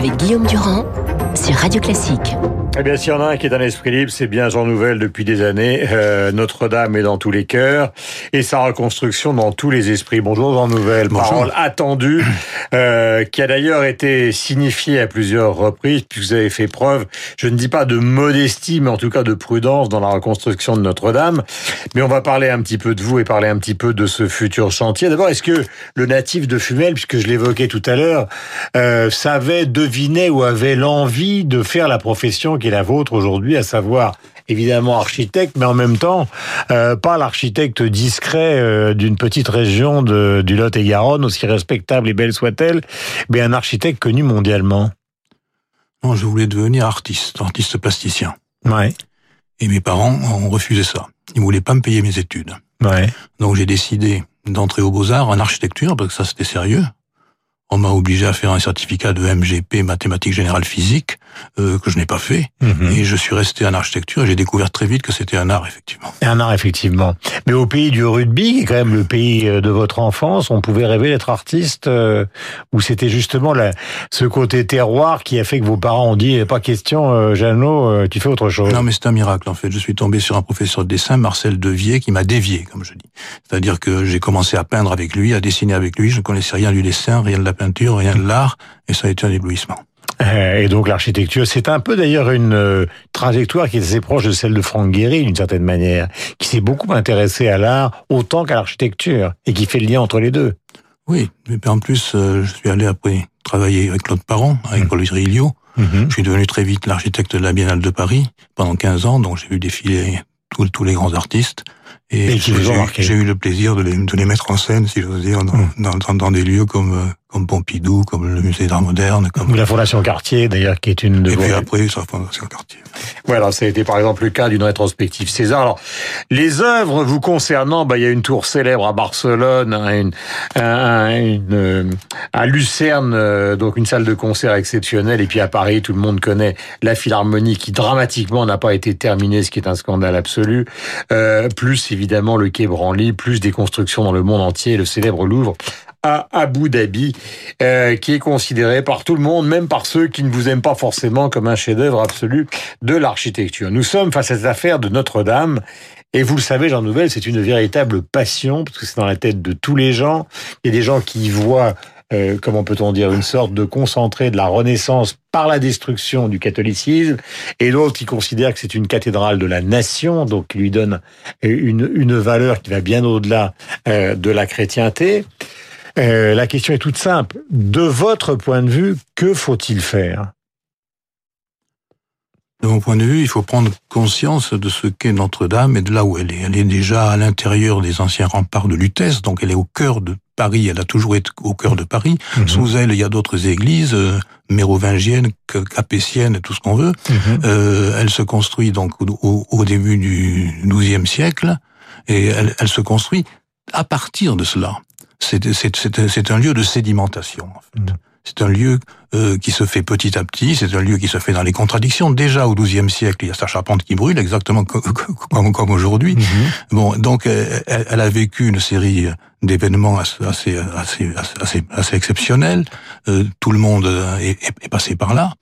avec Guillaume Durand sur Radio Classique. Eh bien, s'il y en a un qui est un esprit libre, c'est bien Jean Nouvel depuis des années. Euh, Notre-Dame est dans tous les cœurs et sa reconstruction dans tous les esprits. Bonjour Jean Nouvel, parole attendue, euh, qui a d'ailleurs été signifiée à plusieurs reprises, puisque vous avez fait preuve, je ne dis pas de modestie, mais en tout cas de prudence dans la reconstruction de Notre-Dame. Mais on va parler un petit peu de vous et parler un petit peu de ce futur chantier. D'abord, est-ce que le natif de Fumel, puisque je l'évoquais tout à l'heure, euh, savait, devinait ou avait l'envie de faire la profession qui est la vôtre aujourd'hui, à savoir évidemment architecte, mais en même temps euh, pas l'architecte discret euh, d'une petite région de, du Lot-et-Garonne, aussi respectable et belle soit-elle, mais un architecte connu mondialement. Non, je voulais devenir artiste, artiste plasticien. Ouais. Et mes parents ont refusé ça. Ils voulaient pas me payer mes études. Ouais. Donc j'ai décidé d'entrer aux Beaux-Arts en architecture, parce que ça c'était sérieux. On m'a obligé à faire un certificat de MGP, mathématiques générales physique, euh, que je n'ai pas fait. Mhm. Et je suis resté en architecture et j'ai découvert très vite que c'était un art, effectivement. Un art, effectivement. Mais au pays du rugby, qui est quand même le pays euh, de votre enfance, on pouvait rêver d'être artiste, euh, ou c'était justement la, ce côté terroir qui a fait que vos parents ont dit, pas question, euh, Jeannot, euh, tu fais autre chose. Non, mais c'est un miracle, en fait. Je suis tombé sur un professeur de dessin, Marcel Devier, qui m'a dévié, comme je dis. C'est-à-dire que j'ai commencé à peindre avec lui, à dessiner avec lui. Je ne connaissais rien du dessin, rien de la peinture, rien de l'art, et ça a été un éblouissement. Euh, Et donc l'architecture, c'est un peu d'ailleurs une euh, trajectoire qui est assez proche de celle de Franck Guéry d'une certaine manière, qui s'est beaucoup intéressé à l'art autant qu'à l'architecture et qui fait le lien entre les deux. Oui, mais en plus, euh, je suis allé après travailler avec Claude Parent, avec Mhm. Paul Rilliot. Je suis devenu très vite l'architecte de la Biennale de Paris pendant 15 ans, donc j'ai vu défiler tous, tous les grands artistes. Et j'ai eu le plaisir de les, de les mettre en scène, si j'ose dire, dans, dans, dans, dans des lieux comme, euh, comme Pompidou, comme le Musée d'art moderne, Ou comme... la Fondation Cartier, d'ailleurs, qui est une de Et vos... puis après, ça Fondation Cartier. Voilà, ça a été par exemple le cas d'une rétrospective César. Alors, les œuvres vous concernant, bah, il y a une tour célèbre à Barcelone, hein, une, un- une, euh, à Lucerne, euh, donc une salle de concert exceptionnelle, et puis à Paris, tout le monde connaît la Philharmonie qui dramatiquement n'a pas été terminée, ce qui est un scandale absolu. Euh, plus évidemment le Quai Branly, plus des constructions dans le monde entier, le célèbre Louvre à Abu Dhabi, euh, qui est considéré par tout le monde, même par ceux qui ne vous aiment pas forcément comme un chef-d'œuvre absolu de l'architecture. Nous sommes face à cette affaire de Notre-Dame. Et vous le savez, Jean Nouvel, c'est une véritable passion, parce que c'est dans la tête de tous les gens. Il y a des gens qui voient, euh, comment peut-on dire, une sorte de concentré de la Renaissance par la destruction du catholicisme, et d'autres qui considèrent que c'est une cathédrale de la nation, donc qui lui donne une, une valeur qui va bien au-delà euh, de la chrétienté. Euh, la question est toute simple. De votre point de vue, que faut-il faire? De mon point de vue, il faut prendre conscience de ce qu'est Notre-Dame et de là où elle est. Elle est déjà à l'intérieur des anciens remparts de Lutèce, donc elle est au cœur de Paris, elle a toujours été au cœur de Paris. Mhm. Sous elle, il y a d'autres églises, euh, mérovingiennes, ca- capétiennes, tout ce qu'on veut. Euh, elle se construit donc au, au- au début du XIIe siècle, et elle, elle se construit à partir de cela. C'est un lieu de sédimentation, en fait. Mhm. C'est un lieu euh, qui se fait petit à petit, c'est un lieu qui se fait dans les contradictions. Déjà au XIIe siècle, il y a sa charpente qui brûle, exactement co- co- comme, comme aujourd'hui. Mhm. Bon, donc euh, elle, elle a vécu une série d'événements assez, assez, assez, assez, exceptionnels. Euh, tout le monde est, est- est passé par là.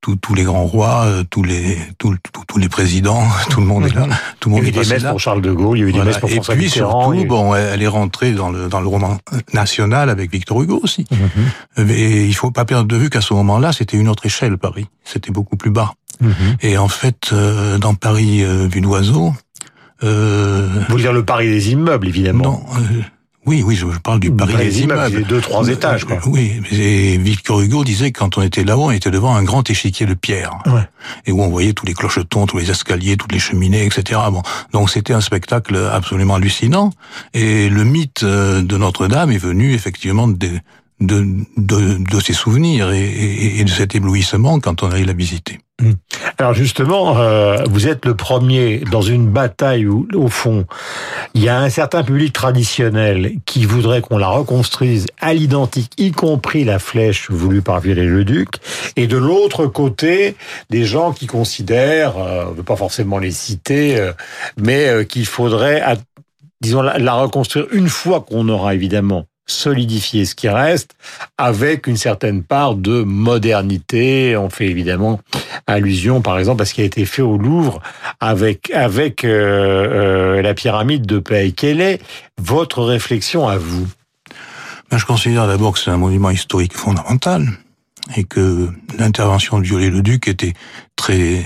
Tous, tous les grands rois, euh, tous les, tous, tous- les présidents, tout le monde est là. Tout le Il y monde a eu des messes pour Charles de Gaulle, il y a eu des Voilà. messes pour Et François puis y a surtout, eu- bon, elle est rentrée dans le dans le roman national avec Victor Hugo aussi. Mhm. Et il faut pas perdre de vue qu'à ce moment-là, c'était une autre échelle Paris. C'était beaucoup plus bas. Mhm. Et en fait, euh, dans Paris euh, vue d'oiseau, euh, Vous voulez dire le Paris des immeubles, évidemment. non, euh, oui, oui, je, je parle du Paris Paris des des immeubles, deux, trois Euh, étages, quoi. Oui, et Victor Hugo disait que quand on était là-haut, on était devant un grand échiquier de pierre. Ouais. Et où on voyait tous les clochetons, tous les escaliers, toutes les cheminées, etc. Bon, donc c'était un spectacle absolument hallucinant. Et le mythe euh, de Notre-Dame est venu effectivement de, de, de, de ses souvenirs et, et, et de cet éblouissement quand on allait la visiter. Alors justement, euh, vous êtes le premier dans une bataille où, au fond, il y a un certain public traditionnel qui voudrait qu'on la reconstruise à l'identique, y compris la flèche voulue par Viollet-le-Duc, et de l'autre côté, des gens qui considèrent, euh, on ne veut pas forcément les citer, euh, mais euh, qu'il faudrait, disons, la reconstruire une fois qu'on aura évidemment solidifier ce qui reste avec une certaine part de modernité. On fait évidemment allusion, par exemple, à ce qui a été fait au Louvre avec avec euh, euh, la pyramide de Paix. Quelle est votre réflexion à vous? Ben, Je considère d'abord que c'est un monument historique fondamental et que l'intervention de Viollet-le-Duc était très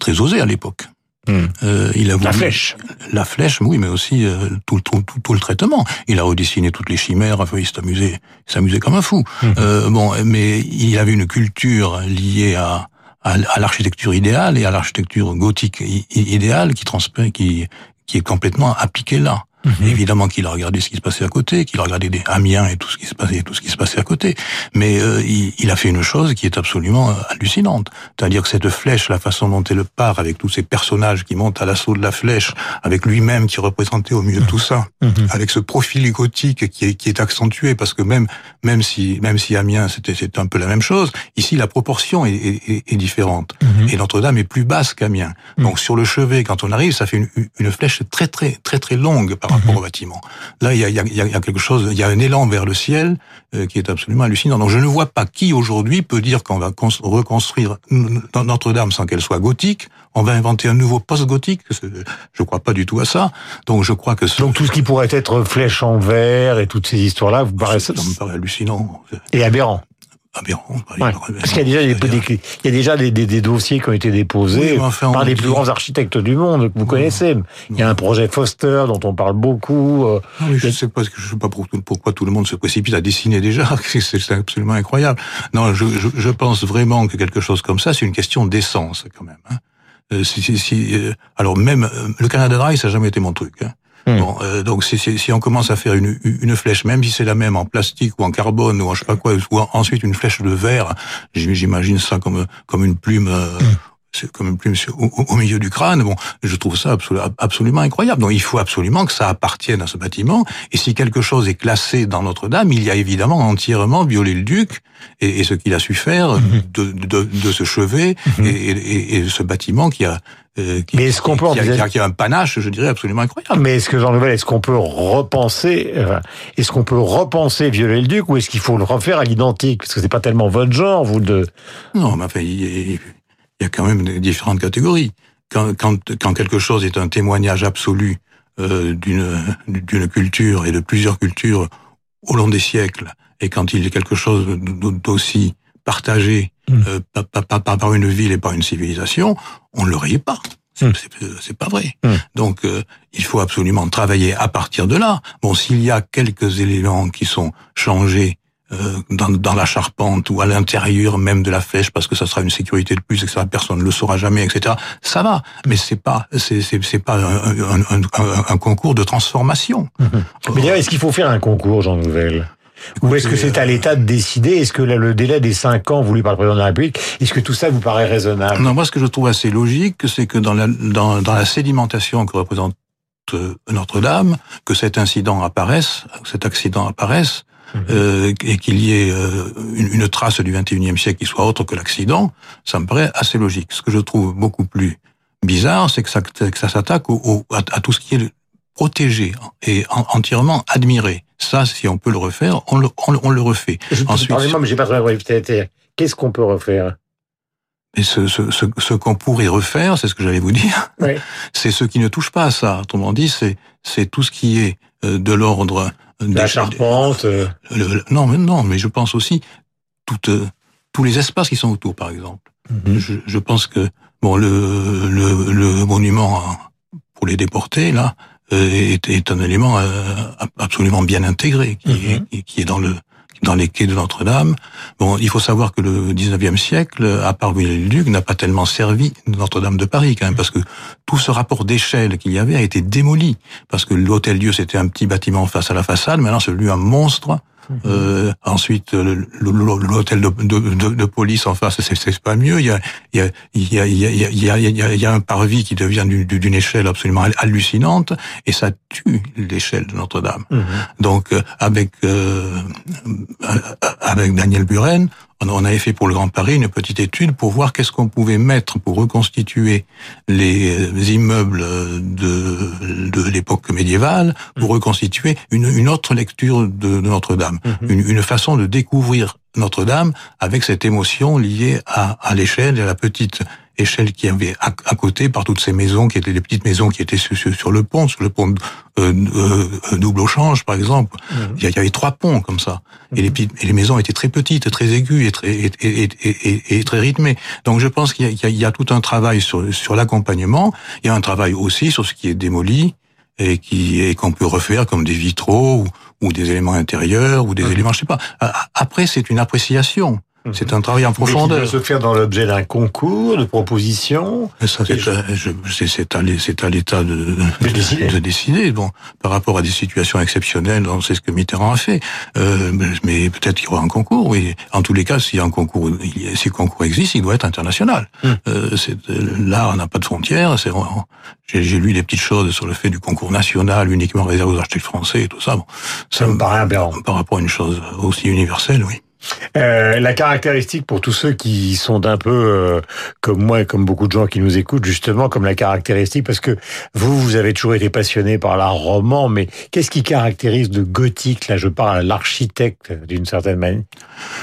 très osée à l'époque. Euh, il a voulu, la flèche. La flèche, oui, mais aussi euh, tout, tout, tout, tout, le traitement. Il a redessiné toutes les chimères, enfin, il s'amusait, s'amusait comme un fou. Hmm. Euh, bon, mais il avait une culture liée à, à, à l'architecture idéale et à l'architecture gothique idéale qui qui, qui est complètement appliquée là. Mhm. Évidemment qu'il a regardé ce qui se passait à côté, qu'il a regardé des Amiens et tout ce qui se passait, tout ce qui se passait à côté. Mais euh, il, il, a fait une chose qui est absolument euh, hallucinante, c'est-à-dire que cette flèche, la façon dont elle part, avec tous ces personnages qui montent à l'assaut de la flèche, avec lui-même qui est représenté au milieu de tout ça, mhm. avec ce profil gothique qui est, qui est accentué, parce que même même si même si Amiens c'était c'est un peu la même chose, ici la proportion est, est, est différente mhm. et Notre-Dame est plus basse qu'Amiens. Donc sur le chevet, quand on arrive, ça fait une, une flèche très très très très longue par rapport au bâtiment. Là, il y a, y, a, y a, quelque chose, il y a un élan vers le ciel euh, qui est absolument hallucinant. Donc, je ne vois pas qui aujourd'hui peut dire qu'on va reconstruire Notre-Dame sans qu'elle soit gothique. On va inventer un nouveau post-gothique. Je ne crois pas du tout à ça. Donc, je crois que donc tout ce qui pourrait être flèche en verre et toutes ces histoires-là, vous paraissent ça me paraît hallucinant et aberrant aberrant. Ouais. Parce qu'il y a déjà, des, il y a déjà des, des, des, dossiers qui ont été déposés oui, enfin, par les plus grands architectes du monde que vous connaissez. Il y a un projet Foster dont on parle beaucoup. Euh, ah oui, je ne sais pas, je sais pas pourquoi tout le monde se précipite à dessiner déjà. C'est absolument incroyable. Non, je, je, je, pense vraiment que quelque chose comme ça, c'est une question d'essence quand même. Hein. Euh, si, si, si, euh, alors même euh, le Canada Dry, ça n'a jamais été mon truc. Hein. Hmm. Bon, euh, donc si, si, on commence à faire une, une flèche, même si c'est la même en plastique ou en carbone ou en je sais pas quoi, ou ensuite une flèche de verre, j'imagine ça comme comme une plume. Euh, hmm. comme une plume au, au, milieu du crâne. Bon, je trouve ça absolument incroyable. Donc, il faut absolument que ça appartienne à ce bâtiment. Et si quelque chose est classé dans Notre-Dame, il y a évidemment entièrement violé le duc et, et ce qu'il a su faire hmm. de, de, de, ce chevet et, et, et, ce bâtiment qui a euh, qui, mais est-ce qu'on peut qui, a, qui, a, un panache, je dirais, absolument incroyable. Mais est-ce que Jean Nouvel, est-ce qu'on peut repenser, est-ce qu'on peut repenser Violet le Duc ou est-ce qu'il faut le refaire à l'identique? Parce que c'est pas tellement votre genre, vous de. Non, mais enfin, il y, a quand même différentes catégories. Quand, quand, quand quelque chose est un témoignage absolu euh, d'une culture et de plusieurs cultures au long des siècles, et quand il est quelque chose d'aussi partagé mm. euh, par, par, par, une ville et par une civilisation, on ne le riait pas. C'est mm. pas vrai. Mm. Donc, euh, il faut absolument travailler à partir de là. Bon, s'il y a quelques éléments qui sont changés euh, dans, dans, la charpente ou à l'intérieur même de la flèche parce que ça sera une sécurité de plus et que ça, personne ne le saura jamais, etc. Ça va, mais c'est pas c'est pas un, un, un, un, concours de transformation. Mais est-ce qu'il faut faire un concours, Jean Nouvel? Ou est-ce que c'est à l'État de décider? Est-ce que le délai des cinq ans voulu par le président de la République, est-ce que tout ça vous paraît raisonnable? Non, moi ce que je trouve assez logique, c'est que dans la, dans, dans la sédimentation que représente euh, Notre-Dame, que cet incident apparaisse, cet accident apparaisse. Euh, et qu'il y ait euh, une, une, trace du 21e siècle qui soit autre que l'accident, ça me paraît assez logique. Ce que je trouve beaucoup plus bizarre, c'est que ça, que ça s'attaque au, à, à, tout ce qui est protégé et entièrement admiré. Ça, si on peut le refaire, on le, on, le refait. Ensuite, Pardonnez-moi, mais j'ai pas Qu'est-ce qu'on peut refaire? Et ce, ce, ce, ce qu'on pourrait refaire, c'est ce que j'allais vous dire, oui. c'est ce qui ne touche pas à ça. Autrement dit, c'est c'est tout ce qui est euh, de l'ordre la charpente. Euh. non, mais non, mais je pense aussi toutes, euh, tous les espaces qui sont autour, par exemple. Mm -hmm. je, je, pense que bon, le, le, le monument pour les déportés là, euh, est, est, un élément euh, absolument bien intégré, qui, est, mhm. qui est dans le dans les quais de Notre-Dame. Bon, il faut savoir que le 19e siècle, à part Viollet-le-Duc, n'a pas tellement servi Notre-Dame de Paris, quand même, parce que tout ce rapport d'échelle qu'il y avait a été démoli. Parce que l'Hôtel-Dieu, c'était un petit bâtiment face à la façade, maintenant c'est devenu un monstre euh, ensuite, l'hôtel de, de, de, de, police en face, c'est pas mieux. Il y a, il y a, il y a, il y a, il y a, il y a un parvis qui devient d'une échelle absolument hallucinante, et ça tue l'échelle de Notre-Dame. Donc, avec avec Daniel Buren, on avait fait pour le Grand Paris une petite étude pour voir qu'est-ce qu'on pouvait mettre pour reconstituer les immeubles de, de l'époque médiévale, pour mmh. reconstituer une, une autre lecture de, Notre-Dame, mmh. une, une façon de découvrir Notre-Dame avec cette émotion liée à, à l'échelle et à la petite échelle qui avait à, côté par toutes ces maisons qui étaient des petites maisons qui étaient sur, sur le pont, sur le pont euh, euh, double au change par exemple. Mmh. Il, y avait trois ponts comme ça et, les, mmh. et les maisons étaient très petites, très aiguës et très et, et, et très rythmées. Donc je pense qu'il y, y, a tout un travail sur, sur l'accompagnement. Il y a un travail aussi sur ce qui est démoli et qui et qu'on peut refaire comme des vitraux ou, ou des éléments intérieurs ou des mmh. éléments je sais pas. Après c'est une appréciation. C'est un travail en profondeur. Ça se faire dans l'objet d'un concours, de proposition. Ça, c'est à, à l'État de, de, décider. Bon, par rapport à des situations exceptionnelles, on sait ce que Mitterrand a fait. Euh, mais peut-être qu'il y aura un concours. Oui. En tous les cas, a un concours, si le concours existe, il doit être international. Hum. Euh, là, on n'a pas de frontières. J'ai lu des petites choses sur le fait du concours national uniquement réservé aux architectes français et tout ça. Bon, ça me paraît aberrant. Par rapport à une chose aussi universelle, oui. Euh, la caractéristique pour tous ceux qui sont un peu euh, comme moi et comme beaucoup de gens qui nous écoutent, justement, comme la caractéristique, parce que vous, vous avez toujours été passionné par l'art roman, mais qu'est-ce qui caractérise de gothique? Là, je parle à l'architecte d'une certaine manière.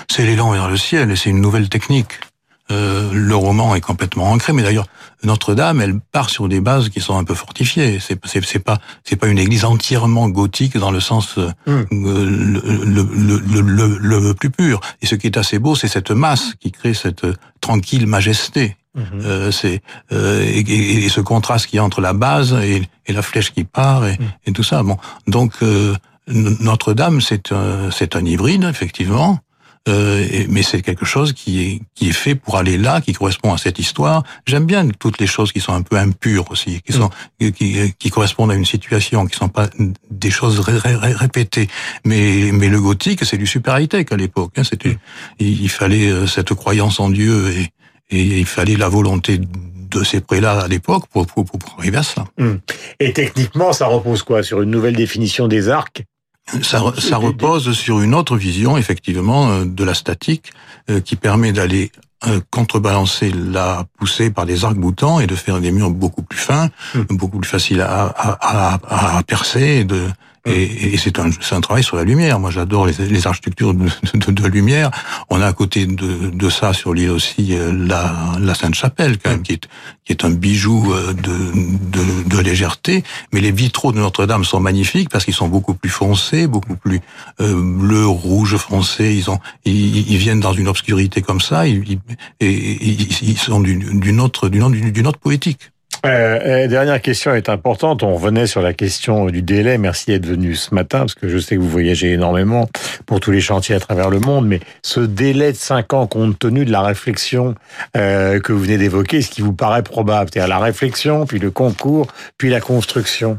C'est l'élan vers le ciel et c'est une nouvelle technique. Euh, le roman est complètement ancré, mais d'ailleurs Notre-Dame, elle part sur des bases qui sont un peu fortifiées. C'est c'est pas c'est pas une église entièrement gothique dans le sens euh, hmm. le, le, le, le, plus pur. Et ce qui est assez beau, c'est cette masse qui crée cette tranquille majesté. Hmm. Euh, c'est euh, et, ce contraste qui entre la base et, et la flèche qui part et, hmm. et tout ça. Bon, donc Notre-Dame, c'est un c'est un hybride effectivement. Euh, mais c'est quelque chose qui est qui est fait pour aller là, qui correspond à cette histoire. J'aime bien toutes les choses qui sont un peu impures aussi, qui sont mm. qui, qui, correspondent à une situation, qui sont pas des choses ré, ré, répétées. Mais mais le gothique, c'est du super high tech à l'époque. Hein, C'était mm. il, fallait euh, cette croyance en Dieu et et il fallait la volonté de ces prélats à l'époque pour, pour, pour, arriver à ça. Mm. Et techniquement, ça repose quoi? Sur une nouvelle définition des arcs? Ça, ça, repose sur une autre vision, effectivement, euh, de la statique, euh, qui permet d'aller euh, contrebalancer la poussée par des arcs boutants et de faire des murs beaucoup plus fins, hmm. beaucoup plus faciles à, à, à, à percer et de, et, et c'est un, un travail sur la lumière. Moi, j'adore les, les, architectures de, de, de, lumière. On a à côté de, de ça sur l'île aussi euh, la, la Sainte-Chapelle, quand même, qui est, qui est un bijou euh, de, de, légèreté. Mais les vitraux de Notre-Dame sont magnifiques parce qu'ils sont beaucoup plus foncés, beaucoup plus euh, bleu, rouge foncé. Ils ont, ils, ils, viennent dans une obscurité comme ça. Ils, et, ils sont d'une autre, d'une autre poétique. Euh, euh, dernière question est importante. On revenait sur la question du délai. Merci d'être venu ce matin parce que je sais que vous voyagez énormément pour tous les chantiers à travers le monde. Mais ce délai de cinq ans, compte tenu de la réflexion euh, que vous venez d'évoquer, ce qui vous paraît probable C'est-à-dire la réflexion, puis le concours, puis la construction.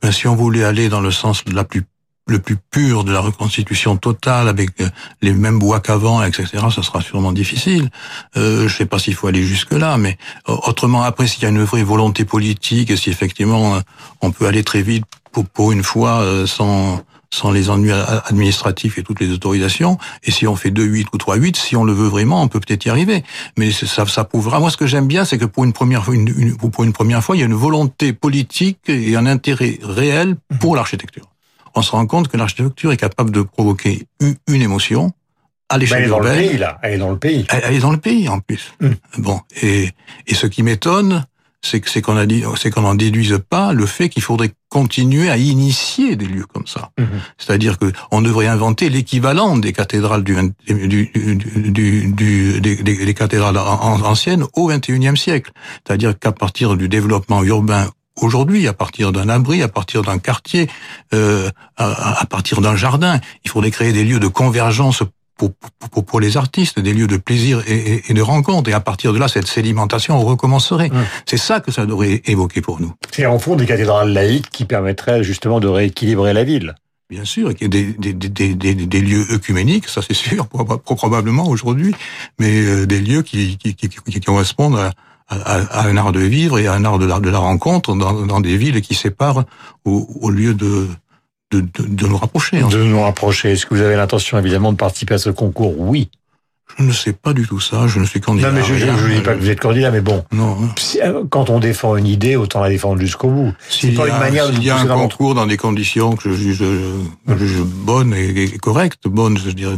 Ben, si on voulait aller dans le sens de la plus le plus pur de la reconstitution totale avec euh, les mêmes bois qu'avant, etc., ça sera sûrement difficile. Euh, je sais pas s'il faut aller jusque là, mais euh, autrement après, s'il y a une vraie volonté politique et si effectivement euh, on peut aller très vite pour, pour une fois sans sans les ennuis administratifs et toutes les autorisations. Et si on fait 2-8 ou 3-8, si on le veut vraiment, on peut peut-être y arriver. Mais ça, ça prouvera. Moi, ce que j'aime bien, c'est que pour une première fois, une, pour une première fois, il y a une volonté politique et un intérêt réel pour l'architecture on se rend compte que l'architecture est capable de provoquer une émotion à l'échelle urbaine. Elle est dans le pays, là. Elle est dans le pays. Elle, est dans le pays, en plus. Hum. Bon. Et, et ce qui m'étonne, c'est que c'est qu'on a dit, c'est qu'on n'en déduise pas le fait qu'il faudrait continuer à initier des lieux comme ça. Hum. C'est-à-dire que on devrait inventer l'équivalent des cathédrales du, du, du, du des, des, cathédrales anciennes au XXIe siècle. C'est-à-dire qu'à partir du développement urbain aujourd'hui, à partir d'un abri, à partir d'un quartier, euh, à, partir d'un jardin. Il faudrait créer des lieux de convergence pour, pour, pour, les artistes, des lieux de plaisir et, et, de rencontre. Et à partir de là, cette sédimentation recommencerait. C'est ça que ça devrait évoquer pour nous. C'est en fond des cathédrales laïques qui permettraient justement de rééquilibrer la ville. Bien sûr, il y a des, des, des, des, des lieux œcuméniques, ça c'est sûr, probablement aujourd'hui, mais euh, des lieux qui, qui, qui, qui correspondent à, à, un art de vivre et à un art de la, de la rencontre dans, dans des villes qui séparent au, au lieu de, de, de, nous rapprocher. De nous rapprocher. Est-ce que vous avez l'intention évidemment de participer à ce concours? Oui. Je ne sais pas du tout ça, je ne suis candidat. Non, mais je ne dis pas que vous êtes candidat, mais bon. Non. Euh, quand on défend une idée, autant la défendre jusqu'au bout. C'est pas une manière de. Il y a un concours dans des conditions que je juge, je juge bonnes et, correctes, bonnes, je dirais,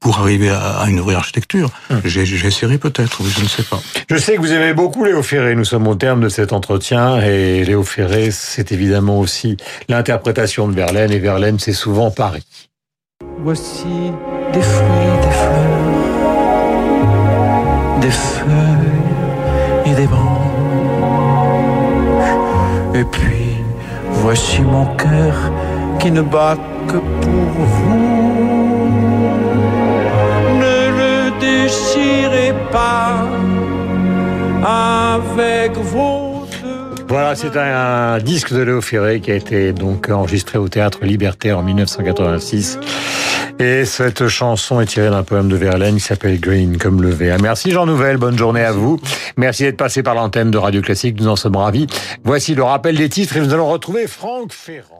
pour arriver à, une vraie architecture. Hum. J'essaierai peut-être, je ne sais pas. Je sais que vous aimez beaucoup Léo Ferré. Nous sommes au terme de cet entretien et Léo Ferré, c'est évidemment aussi l'interprétation de Verlaine et Verlaine, c'est souvent Paris. Voici des fruits, des fleurs, des feuilles et des branches. Et puis, voici mon cœur qui ne bat que pour vous. Voilà, c'est un, disque de Léo Ferré qui a été donc enregistré au théâtre Libertaire en 1986. Et cette chanson est tirée d'un poème de Verlaine qui s'appelle Green comme le V. Merci Jean Nouvel, bonne journée à vous. Merci d'être passé par l'antenne de Radio Classique, nous en sommes ravis. Voici le rappel des titres et nous allons retrouver Franck Ferrand.